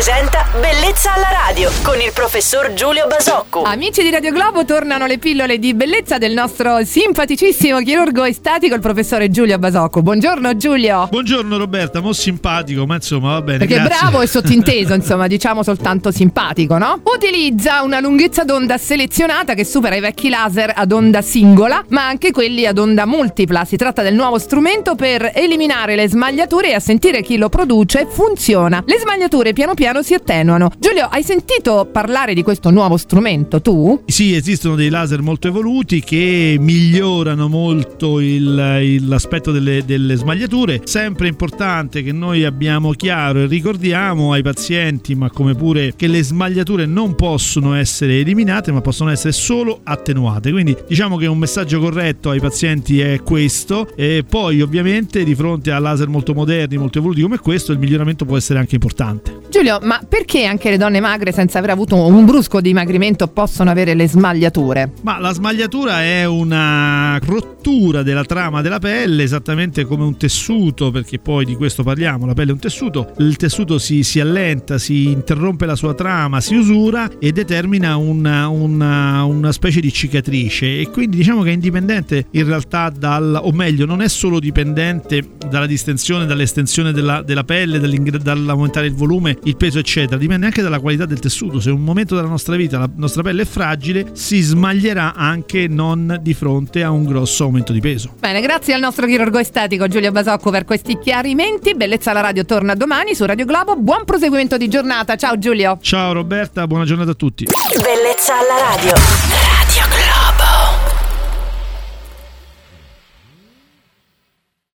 presenta Bellezza alla radio con il professor Giulio Basocco. Amici di Radio Globo, tornano le pillole di bellezza del nostro simpaticissimo chirurgo estatico, il professore Giulio Basocco. Buongiorno Giulio. Buongiorno Roberta, mo simpatico, ma insomma va bene. Perché grazie. bravo e sottinteso, insomma, diciamo soltanto simpatico, no? Utilizza una lunghezza d'onda selezionata che supera i vecchi laser ad onda singola, ma anche quelli ad onda multipla. Si tratta del nuovo strumento per eliminare le smagliature e a sentire chi lo produce funziona. Le smagliature piano piano si attenuano. Giulio, hai sentito parlare di questo nuovo strumento tu? Sì, esistono dei laser molto evoluti che migliorano molto il, il, l'aspetto delle, delle smagliature. Sempre importante che noi abbiamo chiaro e ricordiamo ai pazienti, ma come pure che le smagliature non possono essere eliminate, ma possono essere solo attenuate. Quindi diciamo che un messaggio corretto ai pazienti è questo. E poi, ovviamente, di fronte a laser molto moderni, molto evoluti come questo, il miglioramento può essere anche importante. Giulio, ma perché anche le donne magre senza aver avuto un brusco dimagrimento possono avere le smagliature? Ma la smagliatura è una rottura della trama della pelle, esattamente come un tessuto, perché poi di questo parliamo, la pelle è un tessuto, il tessuto si, si allenta, si interrompe la sua trama, si usura e determina una, una, una specie di cicatrice e quindi diciamo che è indipendente in realtà dal, o meglio, non è solo dipendente dalla distensione, dall'estensione della, della pelle, dall'aumentare il volume, il peso eccetera, dipende anche dalla qualità del tessuto, se un momento della nostra vita la nostra pelle è fragile si smaglierà anche non di fronte a un grosso aumento di peso. Bene, grazie al nostro chirurgo estetico Giulio Basocco per questi chiarimenti. Bellezza alla radio torna domani su Radio Globo. Buon proseguimento di giornata. Ciao Giulio. Ciao Roberta, buona giornata a tutti. Bellezza alla radio.